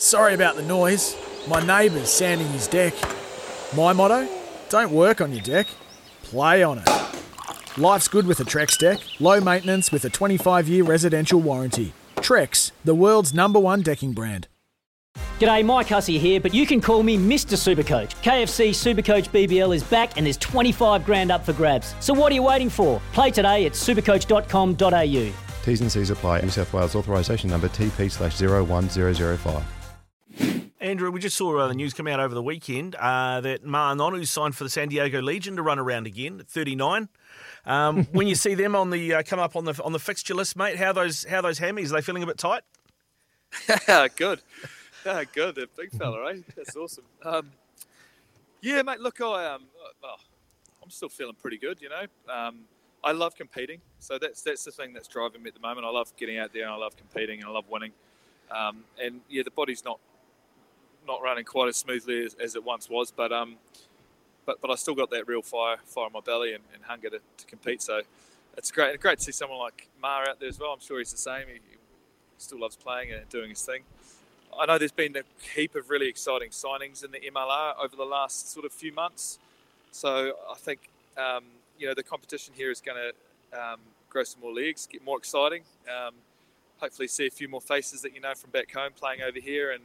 Sorry about the noise. My neighbour's sanding his deck. My motto? Don't work on your deck, play on it. Life's good with a Trex deck. Low maintenance with a 25 year residential warranty. Trex, the world's number one decking brand. G'day, Mike Hussey here, but you can call me Mr. Supercoach. KFC Supercoach BBL is back and there's 25 grand up for grabs. So what are you waiting for? Play today at supercoach.com.au. T's and C's apply. New South Wales authorisation number TP slash 01005. Andrew, we just saw uh, the news come out over the weekend uh, that Ma'a Nonu signed for the San Diego Legion to run around again at 39. Um, when you see them on the uh, come up on the on the fixture list, mate, how those how those hammies are they feeling a bit tight? Yeah, good. Yeah, good. They're big fella, right? That's awesome. Um, yeah, mate. Look, I um, well, I'm still feeling pretty good. You know, um, I love competing, so that's that's the thing that's driving me at the moment. I love getting out there, and I love competing, and I love winning. Um, and yeah, the body's not not running quite as smoothly as, as it once was, but um, but but I still got that real fire fire in my belly and, and hunger to, to compete. So it's great. Great to see someone like Ma out there as well. I'm sure he's the same. He, he still loves playing and doing his thing. I know there's been a heap of really exciting signings in the MLR over the last sort of few months. So I think um, you know the competition here is going to um, grow some more legs, get more exciting. Um, hopefully, see a few more faces that you know from back home playing over here, and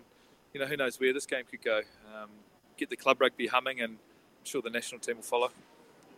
you know, who knows where this game could go. Um, get the club rugby humming, and I'm sure the national team will follow.